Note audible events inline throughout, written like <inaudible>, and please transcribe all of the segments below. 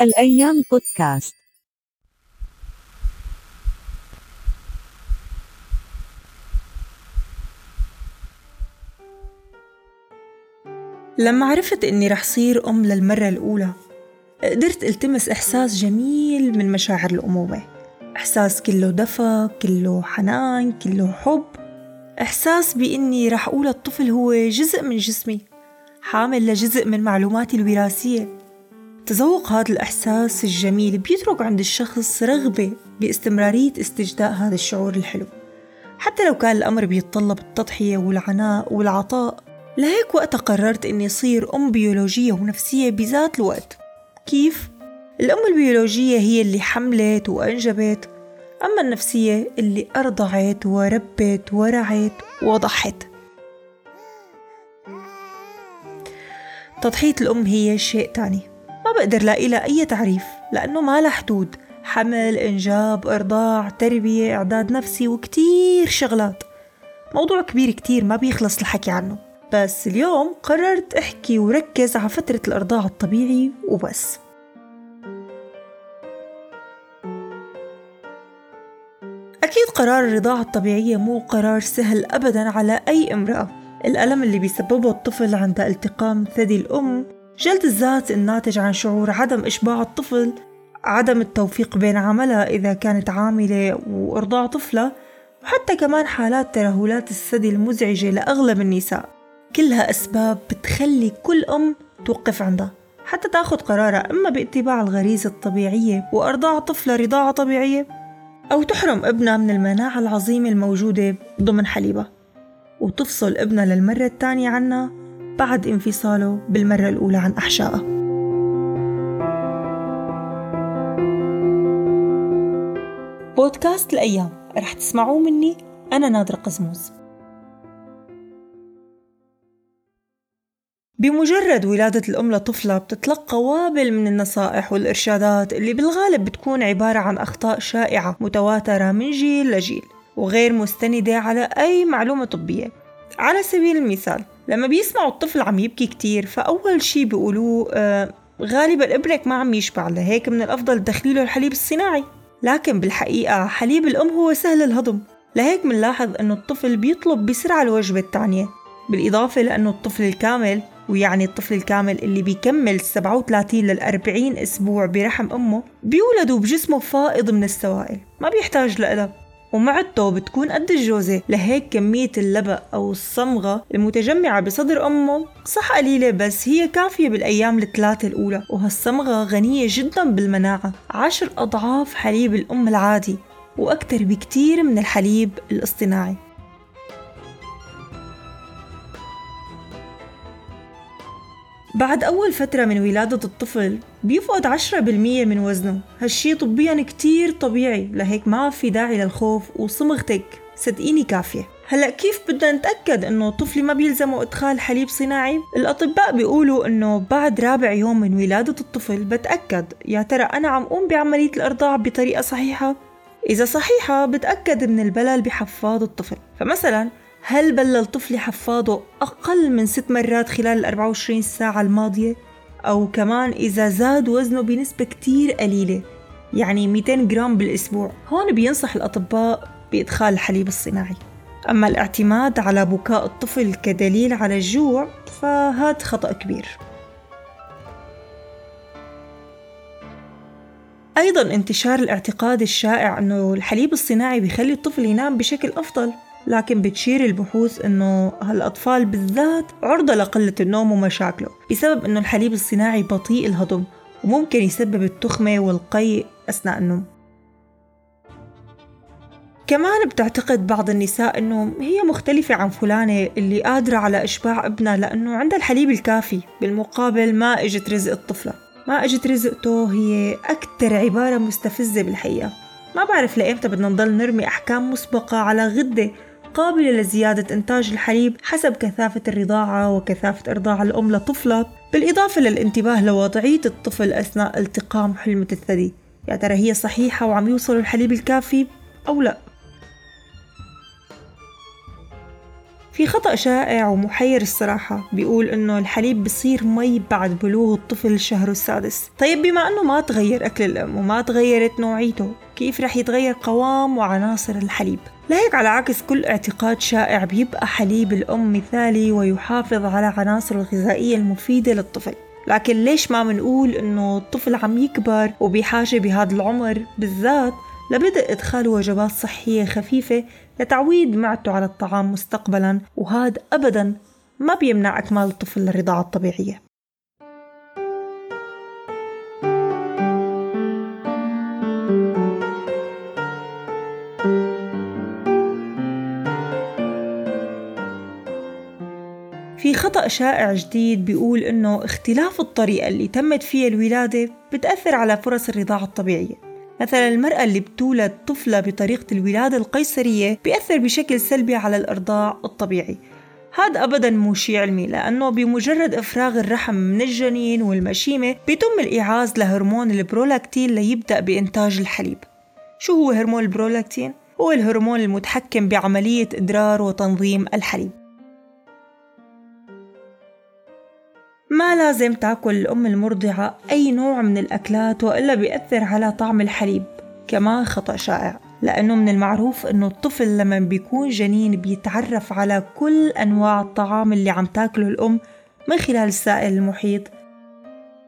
الأيام بودكاست. لما عرفت إني رح صير أم للمرة الأولى قدرت التمس إحساس جميل من مشاعر الأمومة. إحساس كله دفى كله حنان كله حب. إحساس بإني رح أقول الطفل هو جزء من جسمي حامل لجزء من معلوماتي الوراثية. تذوق هذا الإحساس الجميل بيترك عند الشخص رغبة باستمرارية استجداء هذا الشعور الحلو. حتى لو كان الأمر بيتطلب التضحية والعناء والعطاء لهيك وقتها قررت إني صير أم بيولوجية ونفسية بذات الوقت. كيف؟ الأم البيولوجية هي اللي حملت وأنجبت أما النفسية اللي أرضعت وربت ورعت وضحت. تضحية الأم هي شيء تاني. بقدر لاقي لها أي تعريف لأنه ما لها حدود. حمل إنجاب إرضاع تربية إعداد نفسي وكتير شغلات. موضوع كبير كتير ما بيخلص الحكي عنه. بس اليوم قررت أحكي وركز على فترة الإرضاع الطبيعي وبس. أكيد قرار الرضاعة الطبيعية مو قرار سهل أبدا على أي امرأة. الألم اللي بيسببه الطفل عند التقام ثدي الأم جلد الذات الناتج عن شعور عدم إشباع الطفل عدم التوفيق بين عملها إذا كانت عاملة وإرضاع طفلة وحتى كمان حالات ترهلات الثدي المزعجة لأغلب النساء. كلها أسباب بتخلي كل أم توقف عندها. حتى تاخد قرارها إما باتباع الغريزة الطبيعية وإرضاع طفلة رضاعة طبيعية أو تحرم ابنها من المناعة العظيمة الموجودة ضمن حليبها. وتفصل ابنها للمرة الثانية عنها بعد انفصاله بالمرة الأولى عن أحشائها بودكاست الأيام رح تسمعوه مني أنا نادرة قزموز. بمجرد ولادة الأم لطفلة بتتلقى وابل من النصائح والإرشادات اللي بالغالب بتكون عبارة عن أخطاء شائعة متواترة من جيل لجيل وغير مستندة على أي معلومة طبية. على سبيل المثال لما بيسمعوا الطفل عم يبكي كتير فأول شي بيقولوه آه غالبا ابنك ما عم يشبع لهيك من الأفضل تدخليله الحليب الصناعي. لكن بالحقيقة حليب الأم هو سهل الهضم. لهيك منلاحظ أنه الطفل بيطلب بسرعة الوجبة الثانية بالإضافة لأنه الطفل الكامل ويعني الطفل الكامل اللي بيكمل 37 لل 40 أسبوع برحم أمه بيولدوا بجسمه فائض من السوائل. ما بيحتاج لألم ومعدته بتكون قد الجوزة. لهيك كمية اللبق أو الصمغة المتجمعة بصدر أمه صح قليلة بس هي كافية بالأيام الثلاثة الأولى. وهالصمغة غنية جدا بالمناعة. عشر أضعاف حليب الأم العادي وأكثر بكتير من الحليب الاصطناعي. بعد أول فترة من ولادة الطفل بيفقد عشرة بالمية من وزنه. هالشي طبيا كتير طبيعي. لهيك ما في داعي للخوف وصمغتك. صدقيني كافية. هلأ كيف بدنا نتأكد إنه طفلي ما بيلزمه إدخال حليب صناعي؟ الأطباء بيقولوا إنه بعد رابع يوم من ولادة الطفل بتأكد. يا ترى أنا عم قوم بعملية الأرضاع بطريقة صحيحة؟ إذا صحيحة بتأكد من البلل بحفاض الطفل. فمثلا هل بلل طفلي حفاضه أقل من ست مرات خلال ال 24 ساعة الماضية؟ أو كمان إذا زاد وزنه بنسبة كتير قليلة يعني 200 جرام بالأسبوع. هون بينصح الأطباء بإدخال الحليب الصناعي. أما الاعتماد على بكاء الطفل كدليل على الجوع فهذا خطأ كبير. أيضا انتشار الاعتقاد الشائع أنه الحليب الصناعي بيخلي الطفل ينام بشكل أفضل. لكن بتشير البحوث إنه هالأطفال بالذات عرضة لقلة النوم ومشاكله بسبب إنه الحليب الصناعي بطيء الهضم وممكن يسبب التخمة والقيء أثناء النوم. كمان بتعتقد بعض النساء إنه هي مختلفة عن فلانة اللي قادرة على إشباع ابنها لأنه عندها الحليب الكافي بالمقابل ما إجت رزق الطفلة. ما إجت رزقته هي أكثر عبارة مستفزة بالحقيقة. ما بعرف لإمتى بدنا نضل نرمي أحكام مسبقة على غدة قابلة لزيادة إنتاج الحليب حسب كثافة الرضاعة وكثافة إرضاع الأم لطفلة بالإضافة للانتباه لوضعية الطفل أثناء التقام حلمة الثدي. يا ترى هي صحيحة وعم يوصل الحليب الكافي أو لا؟ في خطأ شائع ومحير الصراحة بيقول إنه الحليب بصير مي بعد بلوغ الطفل شهره السادس. طيب بما إنه ما تغير أكل الأم وما تغيرت نوعيته كيف رح يتغير قوام وعناصر الحليب؟ لهيك على عكس كل اعتقاد شائع بيبقى حليب الأم مثالي ويحافظ على عناصر الغذائية المفيدة للطفل. لكن ليش ما منقول إنه الطفل عم يكبر وبحاجة بهذا العمر؟ بالذات لبدء إدخال وجبات صحية خفيفة لتعويد معدته على الطعام مستقبلا وهذا أبدا ما بيمنع أكمال الطفل للرضاعة الطبيعية. خطأ شائع جديد بيقول إنه اختلاف الطريقة اللي تمت فيها الولادة بتأثر على فرص الرضاعة الطبيعية. مثلا المرأة اللي بتولد طفلة بطريقة الولادة القيصرية بيأثر بشكل سلبي على الإرضاع الطبيعي. هذا أبدا مو شيء علمي لأنه بمجرد إفراغ الرحم من الجنين والمشيمة بيتم الإيعاز لهرمون البرولاكتين ليبدأ بإنتاج الحليب. شو هو هرمون البرولاكتين؟ هو الهرمون المتحكم بعملية إدرار وتنظيم الحليب. ما لازم تاكل الأم المرضعة أي نوع من الأكلات وإلا بيأثر على طعم الحليب كمان خطأ شائع لأنه من المعروف أنه الطفل لما بيكون جنين بيتعرف على كل أنواع الطعام اللي عم تاكله الأم من خلال السائل المحيط.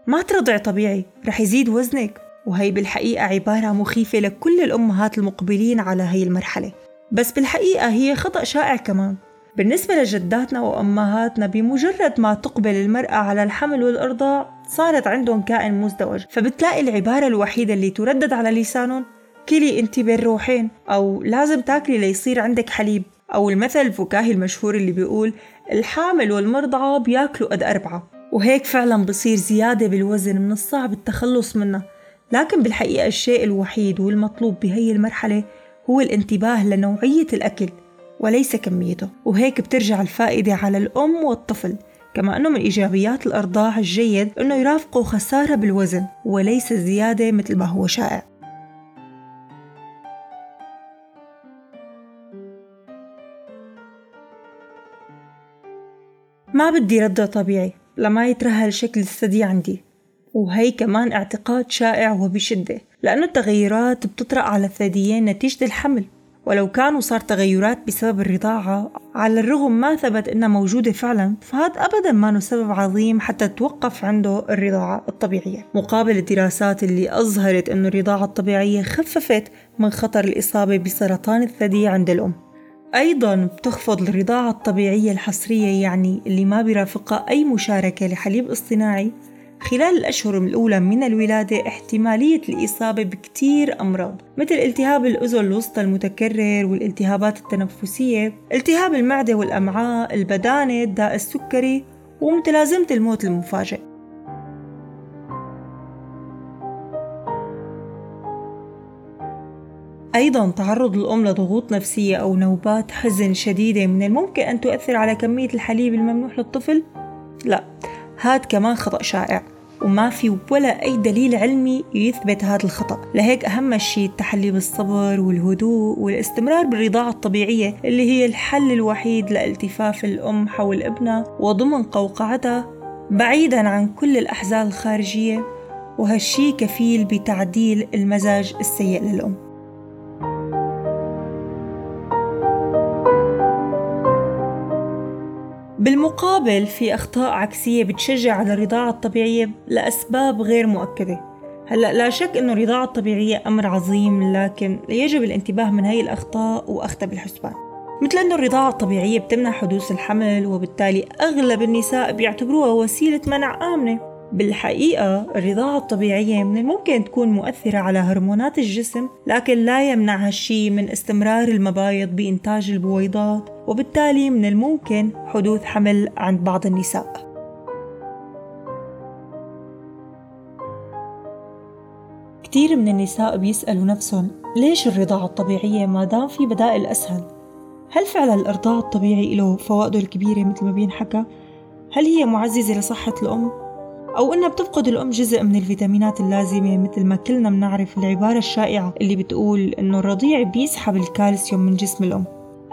ما ترضع طبيعي رح يزيد وزنك وهي بالحقيقة عبارة مخيفة لكل الأمهات المقبلين على هي المرحلة. بس بالحقيقة هي خطأ شائع كمان. بالنسبة لجداتنا وأمهاتنا بمجرد ما تقبل المرأة على الحمل والإرضاع صارت عندهم كائن مزدوج. فبتلاقي العبارة الوحيدة اللي تردد على لسانهم كلي أنت بين روحين أو لازم تاكلي ليصير عندك حليب. أو المثل الفكاهي المشهور اللي بيقول الحامل والمرضعة بياكلوا قد أربعة. وهيك فعلا بصير زيادة بالوزن من الصعب التخلص منها لكن بالحقيقة الشيء الوحيد والمطلوب بهي المرحلة هو الانتباه لنوعية الأكل. وليس كميته. وهيك بترجع الفائدة على الأم والطفل كما أنه من إيجابيات الإرضاع الجيد أنه يرافقه خسارة بالوزن وليس زيادة مثل ما هو شائع. ما بدي رضع طبيعي لما يترهل شكل الثدي عندي وهي كمان اعتقاد شائع وبشدة لأنه التغيرات بتطرأ على الثديين نتيجة الحمل. ولو كان وصار تغيرات بسبب الرضاعة على الرغم ما ثبت إنها موجودة فعلا فهذا أبدا ما سبب عظيم حتى توقف عنده الرضاعة الطبيعية. مقابل الدراسات اللي أظهرت إنه الرضاعة الطبيعية خففت من خطر الإصابة بسرطان الثدي عند الأم. أيضا بتخفض الرضاعة الطبيعية الحصرية يعني اللي ما بيرافقها أي مشاركة لحليب اصطناعي. خلال الأشهر الأولى من الولادة احتمالية الإصابة بكتير أمراض مثل التهاب الأذن الوسطى المتكرر والالتهابات التنفسية التهاب المعدة والأمعاء البدانة الداء السكري ومتلازمة الموت المفاجئ أيضا تعرض الأم لضغوط نفسية أو نوبات حزن شديدة من الممكن أن تؤثر على كمية الحليب الممنوح للطفل؟ لا هاد كمان خطأ شائع وما في ولا أي دليل علمي يثبت هذا الخطأ. لهيك أهم شيء التحلي بالصبر والهدوء والاستمرار بالرضاعة الطبيعية اللي هي الحل الوحيد لالتفاف الأم حول ابنها وضمن قوقعتها بعيدا عن كل الأحزان الخارجية وهالشي كفيل بتعديل المزاج السيء للأم. بالمقابل في أخطاء عكسية بتشجع على الرضاعة الطبيعية لأسباب غير مؤكدة. هلأ لا شك إنه الرضاعة الطبيعية أمر عظيم لكن يجب الانتباه من هي الأخطاء واخذها بالحسبان. مثل إنه الرضاعة الطبيعية بتمنع حدوث الحمل وبالتالي أغلب النساء بيعتبروها وسيلة منع آمنة. بالحقيقة الرضاعة الطبيعية من الممكن تكون مؤثرة على هرمونات الجسم لكن لا يمنع هالشي من استمرار المبايض بإنتاج البويضات وبالتالي من الممكن حدوث حمل عند بعض النساء كثير من النساء بيسألوا نفسهم ليش الرضاعة الطبيعية ما دام في بدائل أسهل؟ هل فعلا الإرضاع الطبيعي له فوائده الكبيرة مثل ما بينحكى؟ هل هي معززة لصحة الأم؟ أو إنها بتفقد الأم جزء من الفيتامينات اللازمة مثل ما كلنا بنعرف العبارة الشائعة اللي بتقول إنه الرضيع بيسحب الكالسيوم من جسم الأم.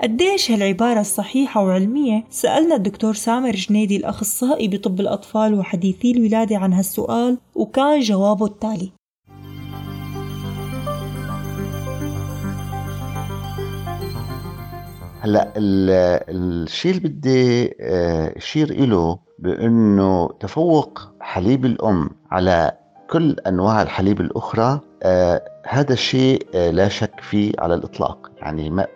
قديش هالعبارة الصحيحة وعلمية؟ سألنا الدكتور سامر جنيدي الأخصائي بطب الأطفال وحديثي الولادة عن هالسؤال وكان جوابه التالي. هلأ الشيء اللي بدي آه، أشير له بأنه تفوق حليب الأم على كل أنواع الحليب الأخرى آه هذا الشيء آه لا شك فيه على الإطلاق. يعني ما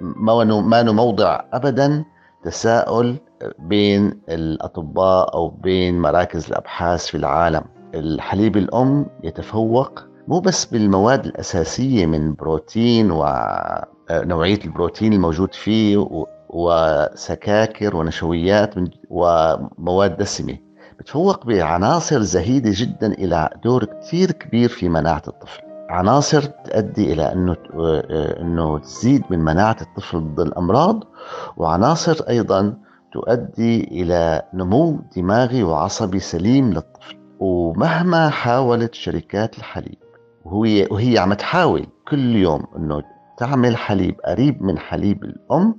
ما موضع ابدا تساؤل بين الأطباء أو بين مراكز الأبحاث في العالم. الحليب الأم يتفوق مو بس بالمواد الأساسية من بروتين ونوعيه البروتين الموجود فيه وسكاكر ونشويات ومواد دسمة. بتفوق بعناصر زهيدة جدا إلى دور كثير كبير في مناعة الطفل. عناصر تؤدي إلى أنه أنه تزيد من مناعة الطفل ضد الأمراض وعناصر أيضا تؤدي إلى نمو دماغي وعصبي سليم للطفل. ومهما حاولت شركات الحليب وهي وهي عم تحاول كل يوم إنه تعمل حليب قريب من حليب الأم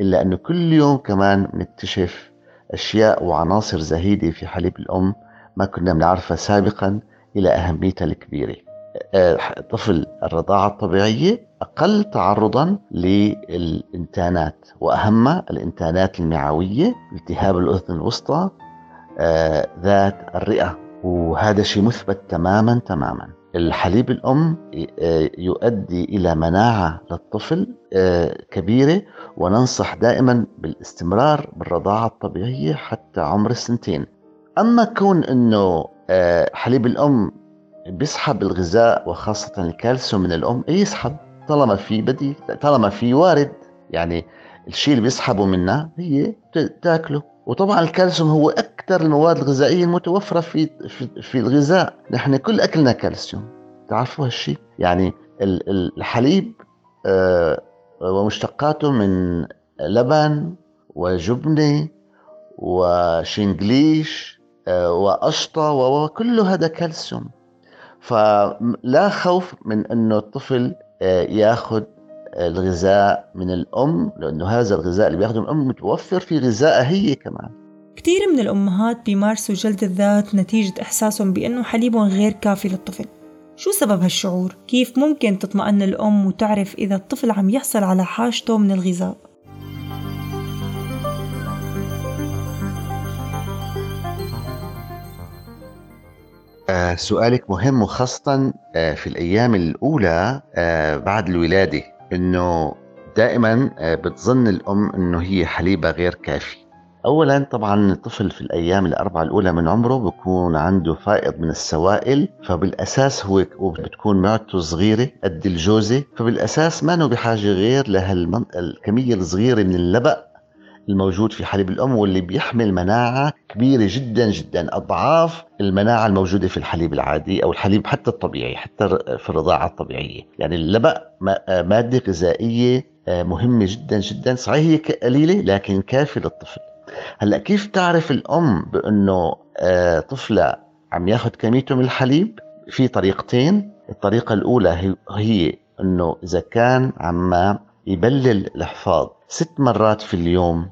إلا إنه كل يوم كمان نكتشف أشياء وعناصر زهيدة في حليب الأم ما كنا بنعرفها سابقا إلى أهميتها الكبيرة. آه، طفل الرضاعة الطبيعية أقل تعرضا للإنتانات وأهمها الإنتانات المعوية التهاب الأذن الوسطى آه، ذات الرئة وهذا شيء مثبت تماما تماما. الحليب الأم آه، يؤدي إلى مناعة للطفل كبيرة وننصح دائما بالاستمرار بالرضاعة الطبيعية حتى عمر السنتين. أما كون أنه آه، حليب الأم بيسحب الغذاء وخاصة الكالسيوم من الأم إيه يسحب؟ طالما في بدي طالما في وارد يعني الشيء اللي بيسحبه منها هي تاكله. وطبعا الكالسيوم هو أكثر المواد الغذائية المتوفرة في في, في الغذاء. نحن كل أكلنا كالسيوم. تعرفوا هالشيء يعني الحليب آه، ومشتقاته من لبن وجبنة وشنجليش آه، وقشطة وكل هذا كالسيوم. فلا خوف من أنه الطفل آه، يأخذ الغذاء من الأم لأنه هذا الغذاء اللي بياخذه من الأم متوفر في غذاء هي كمان كثير من الأمهات بيمارسوا جلد الذات نتيجة إحساسهم بأنه حليبهم غير كافي للطفل شو سبب هالشعور؟ كيف ممكن تطمئن الأم وتعرف إذا الطفل عم يحصل على حاجته من الغذاء؟ آه سؤالك مهم وخاصة آه في الأيام الأولى آه بعد الولادة إنه دائما آه بتظن الأم إنه هي حليبها غير كافي اولا طبعا الطفل في الأيام الأربعة الأولى من عمره بكون عنده فائض من السوائل فبالأساس هو بتكون معدته صغيرة قد الجوزة فبالأساس ما بحاجة غير لهالكميه الصغيرة من اللبق الموجود في حليب الأم واللي بيحمل مناعة كبيرة جدا جدا أضعاف المناعة الموجودة في الحليب العادي أو الحليب حتى الطبيعي حتى في الرضاعة الطبيعية. يعني اللبق مادة غذائية آه، مهمة جدا جدا. صحيح هي قليلة لكن كافية للطفل. هلأ كيف تعرف الأم بأنه آه، طفلها عم ياخذ كميته من الحليب؟ في طريقتين. الطريقة الأولى هي أنه إذا كان عم يبلل الحفاض ست مرات في اليوم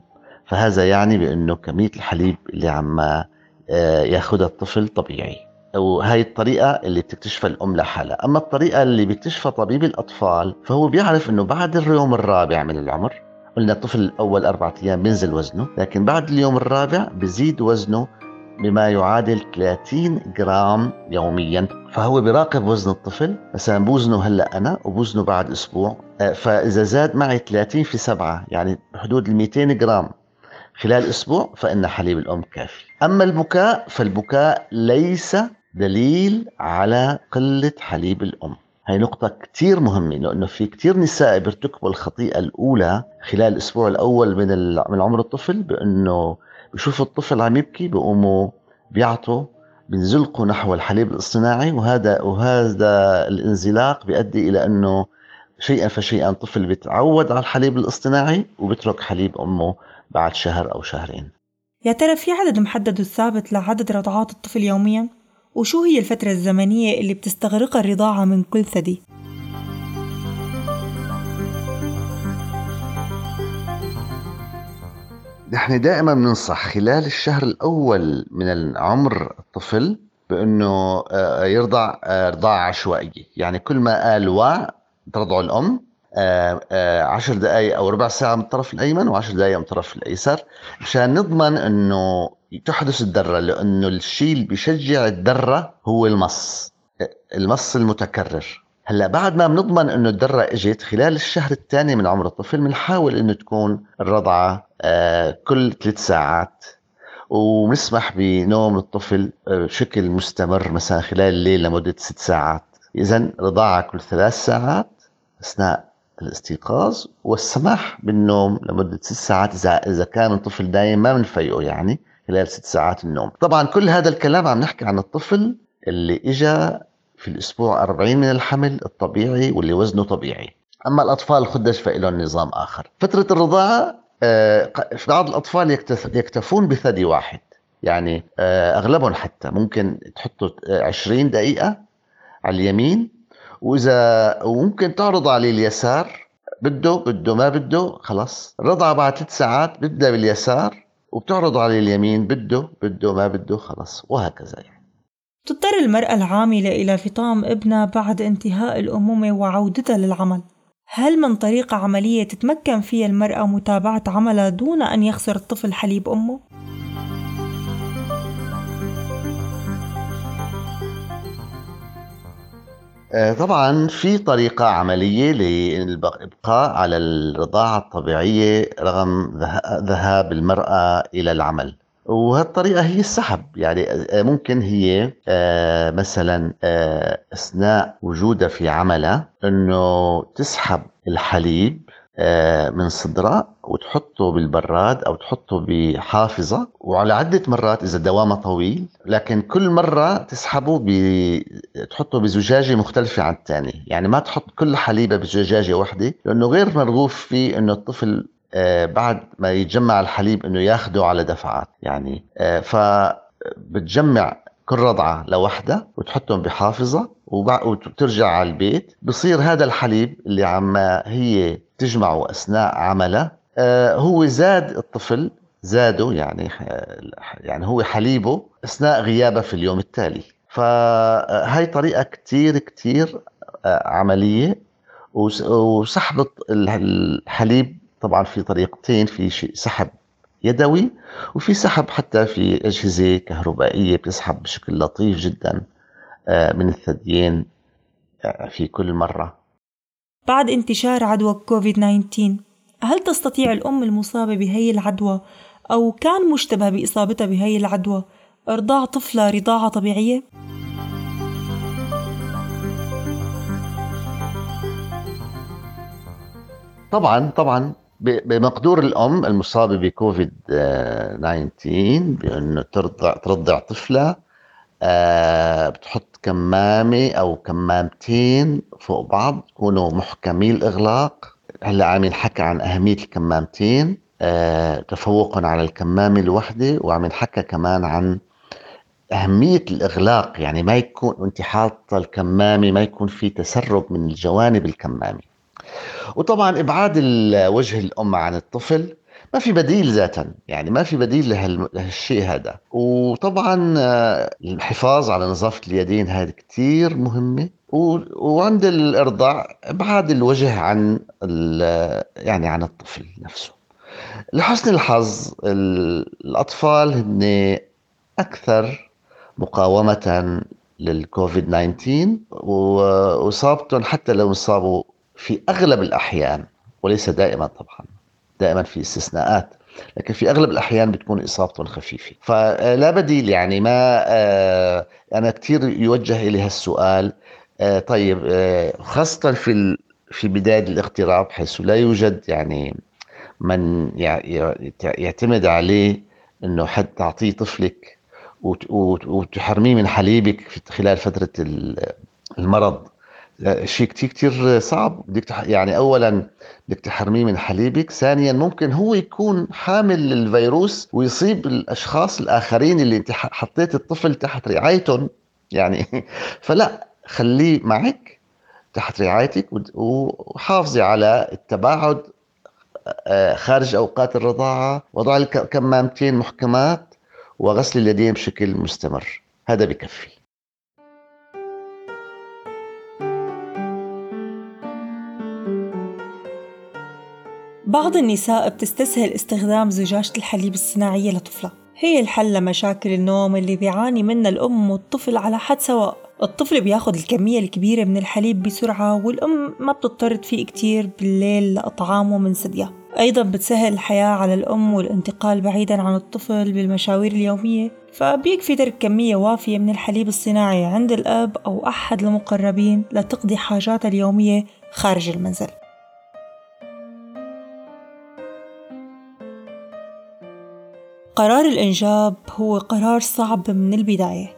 فهذا يعني بأنه كمية الحليب اللي عم آه، ياخذها الطفل طبيعي. وهي الطريقة اللي بتكتشفها الأم لحالها. أما الطريقة اللي بيكتشفها طبيب الأطفال فهو بيعرف أنه بعد اليوم الرابع من العمر قلنا الطفل الأول أربعة أيام بينزل وزنه لكن بعد اليوم الرابع بزيد وزنه بما يعادل 30 جرام يوميا. فهو بيراقب وزن الطفل مثلا بوزنه هلأ أنا وبوزنه بعد أسبوع آه، فإذا زاد معي 30 في 7 يعني بحدود ال 200 جرام خلال أسبوع فإن حليب الأم كافي. أما البكاء فالبكاء ليس دليل على قلة حليب الأم. هاي نقطة كتير مهمة لأنه في كتير نساء بيرتكبوا الخطيئة الأولى خلال الأسبوع الأول من من عمر الطفل بأنه بشوفوا الطفل عم يبكي بيقوموا بيعطوا بينزلقوا نحو الحليب الاصطناعي وهذا وهذا الانزلاق بيؤدي إلى أنه شيئا فشيئا الطفل بيتعود على الحليب الاصطناعي وبترك حليب أمه بعد شهر أو شهرين يا ترى في عدد محدد وثابت لعدد رضعات الطفل يوميا؟ وشو هي الفترة الزمنية اللي بتستغرقها الرضاعة من كل ثدي؟ نحن دائما بننصح خلال الشهر الأول من عمر الطفل بأنه آه، يرضع آه، رضاعة عشوائية يعني كل ما قال وا ترضع الأم عشر دقائق أو ربع ساعة من الطرف الأيمن وعشر دقائق من الطرف الأيسر مشان نضمن أنه تحدث الدرة لأنه الشيء اللي بيشجع الدرة هو المص المص المتكرر. هلأ بعد ما بنضمن إنه الدرة إجت خلال الشهر الثاني من عمر الطفل بنحاول إنه تكون الرضعة آه كل ثلاث ساعات. ونسمح بنوم الطفل آه، بشكل مستمر مثلا خلال الليل لمدة ست ساعات. اذا رضاعة كل ثلاث ساعات أثناء الاستيقاظ والسماح بالنوم لمدة ست ساعات اذا كان الطفل نايم ما بنفيقه يعني خلال ست ساعات النوم. طبعا كل هذا الكلام عم نحكي عن الطفل اللي اجى في الأسبوع 40 من الحمل الطبيعي واللي وزنه طبيعي. أما الأطفال الخدج فإلهم نظام آخر. فترة الرضاعة آه، بعض الأطفال يكتفون بثدي واحد. يعني آه، أغلبهم حتى ممكن تحطوا 20 دقيقة على اليمين وإذا وممكن تعرض عليه اليسار بده بده ما بده خلاص. الرضعة بعد ثلاث ساعات بدها باليسار وبتعرض عليه اليمين بده بده ما بده خلاص. وهكذا يعني. تضطر المرأة العاملة إلى فطام ابنها بعد انتهاء الأمومة وعودتها للعمل. هل من طريقة عملية تتمكن فيها المرأة متابعة عملها دون أن يخسر الطفل حليب أمه؟ طبعا في طريقة عملية للإبقاء على الرضاعة الطبيعية رغم ذهاب المرأة إلى العمل. وهالطريقة هي السحب. يعني آه، ممكن هي آه، مثلا آه، أثناء وجودها في عملها أنه تسحب الحليب من صدرها وتحطه بالبراد أو تحطه بحافظة وعلى عدة مرات إذا دوامها طويل لكن كل مرة تسحبه ب... تحطه بزجاجة مختلفة عن الثانية يعني ما تحط كل حليبة بزجاجة واحدة لأنه غير مرغوب فيه إنه الطفل آه، بعد ما يتجمع الحليب إنه ياخده على دفعات. يعني آه، فبتجمع كل رضعة لوحدها وتحطهم بحافظة وترجع على البيت. بصير هذا الحليب اللي عم هي تجمعه أثناء عملها هو زاد الطفل زاده يعني يعني هو حليبه أثناء غيابه في اليوم التالي. فهاي طريقة كتير كتير عملية. وسحب الحليب طبعا في طريقتين في سحب يدوي وفي سحب حتى في أجهزة كهربائية بتسحب بشكل لطيف جدا آه، من الثديين آه، في كل مرة. بعد انتشار عدوى كوفيد 19 هل تستطيع الأم المصابة بهي العدوى؟ أو كان مشتبه بإصابتها بهي العدوى؟ إرضاع طفلة رضاعة طبيعية؟ طبعا طبعا. بمقدور الأم المصابة بكوفيد 19 بأنه ترضع ترضع طفلة آه، بتحط كمامة أو كمامتين فوق بعض يكونوا محكمي الإغلاق. هلا عم ينحكى عن أهمية الكمامتين آه، تفوقا على الكمامة الوحدة وعم ينحكى كمان عن أهمية الإغلاق. يعني ما يكون أنت حاطة الكمامة ما يكون في تسرب من الجوانب الكمامة. وطبعا إبعاد وجه الأم عن الطفل ما في بديل ذاتا. يعني ما في بديل لهالشيء هذا. وطبعا آه، الحفاظ على نظافة اليدين هذه كثير مهمة. وعند الإرضاع ابعاد الوجه عن يعني عن الطفل نفسه. لحسن الحظ الأطفال هن أكثر مقاومة للكوفيد 19 وإصابتهم حتى لو انصابوا في أغلب الأحيان وليس دائما طبعا دائما في استثناءات لكن في أغلب الأحيان بتكون إصابتهم خفيفة. فلا بديل يعني ما آه، أنا كثير يوجه الي هالسؤال آه، طيب آه، خاصة في في بداية الاغتراب حيث لا يوجد يعني من يعتمد عليه إنه حد تعطيه طفلك وتحرميه من حليبك خلال فترة المرض شيء كتير كتير صعب بدك. يعني اولا بدك تحرميه من حليبك ثانيا ممكن هو يكون حامل للفيروس ويصيب الأشخاص الآخرين اللي انت حطيت الطفل تحت رعايتهم يعني <laughs> فلا خليه معك تحت رعايتك وحافظي على التباعد آه، خارج أوقات الرضاعة وضع الكمامتين محكمات وغسل اليدين بشكل مستمر. هذا بكفي. بعض النساء بتستسهل استخدام زجاجة الحليب الصناعية لطفلها هي الحل لمشاكل النوم اللي بيعاني منها الأم والطفل على حد سواء. الطفل بياخد الكمية الكبيرة من الحليب بسرعة والأم ما بتضطر تفيق كتير بالليل لأطعامه من ثديها أيضا بتسهل الحياة على الأم والانتقال بعيدا عن الطفل بالمشاوير اليومية فبيكفي ترك كمية وافية من الحليب الصناعي عند الأب أو أحد المقربين لتقضي حاجاتها اليومية خارج المنزل. قرار الإنجاب هو قرار صعب من البداية.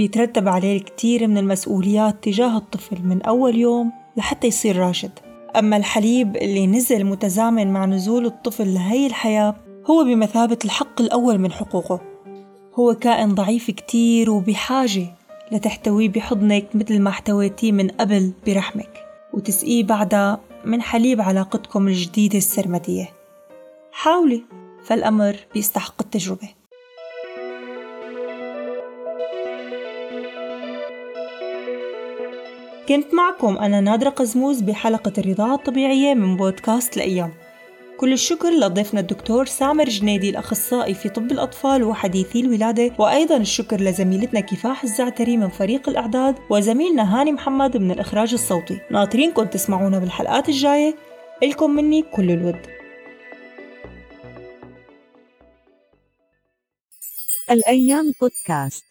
بيترتب عليه الكثير من المسؤوليات تجاه الطفل من أول يوم لحتى يصير راشد. أما الحليب اللي نزل متزامن مع نزول الطفل لهي الحياة هو بمثابة الحق الأول من حقوقه. هو كائن ضعيف كتير وبحاجة لتحتويه بحضنك مثل ما احتويتيه من قبل برحمك. وتسقيه بعدها من حليب علاقتكم الجديدة السرمدية. حاولي فالأمر بيستحق التجربة. كنت معكم أنا نادرة قزموز بحلقة الرضاعة الطبيعية من بودكاست الأيام كل الشكر لضيفنا الدكتور سامر جنيدي الأخصائي في طب الأطفال وحديثي الولادة وأيضا الشكر لزميلتنا كفاح الزعتري من فريق الإعداد وزميلنا هاني محمد من الإخراج الصوتي. ناطرينكم تسمعونا بالحلقات الجاية. إلكم مني كل الود. الأيام بودكاست.